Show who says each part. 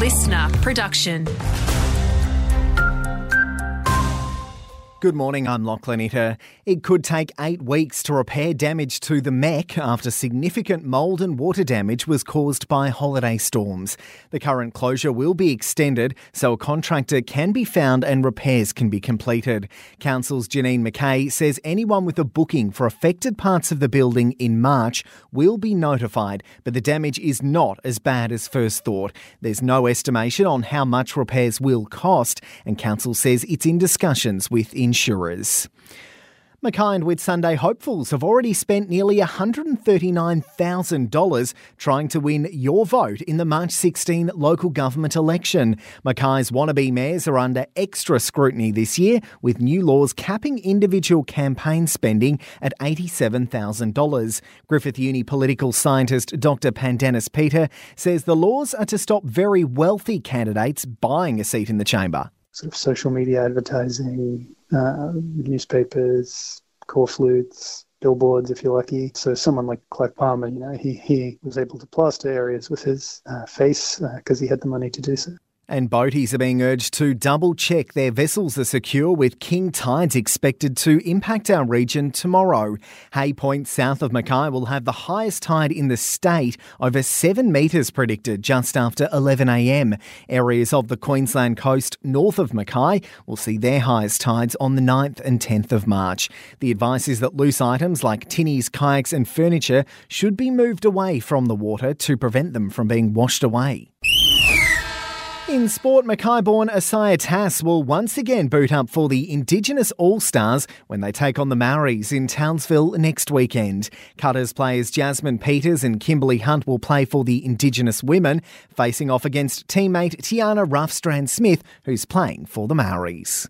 Speaker 1: LiSTNR production.
Speaker 2: Good morning, I'm Lachlan Itter. It could take eight weeks to repair damage to the MECC after significant mould and water damage was caused by holiday storms. The current closure will be extended so a contractor can be found and repairs can be completed. Council's Janine McKay says anyone with a booking for affected parts of the building in March will be notified, but the damage is not as bad as first thought. There's no estimation on how much repairs will cost, and Council says it's in discussions with insurers. Mackay and Whitsunday hopefuls have already spent nearly $139,000 trying to win your vote in the March 16 local government election. Mackay's wannabe mayors are under extra scrutiny this year, with new laws capping individual campaign spending at $87,000. Griffith Uni political scientist Dr. Pandenis Peter says the laws are to stop very wealthy candidates buying a seat in the chamber
Speaker 3: sort of social media advertising, uh, newspapers, corflutes, billboards if you're lucky. So someone like Clive Palmer, you know, he, he was able to plaster areas with his uh, face because uh, he had the money to do so.
Speaker 2: And boaties are being urged to double check their vessels are secure with king tides expected to impact our region tomorrow. Hay Point south of Mackay will have the highest tide in the state, over 7 metres predicted just after 11am. Areas of the Queensland coast north of Mackay will see their highest tides on the 9th and 10th of March. The advice is that loose items like tinnies, kayaks and furniture should be moved away from the water to prevent them from being washed away. In sport, Mackay-born Isaiah Tass will once again boot up for the Indigenous All-Stars when they take on the Maoris in Townsville next weekend. Cutters players Jasmine Peters and Kimberly Hunt will play for the Indigenous women, facing off against teammate Tiana Raftstrand Smith, who's playing for the Maoris.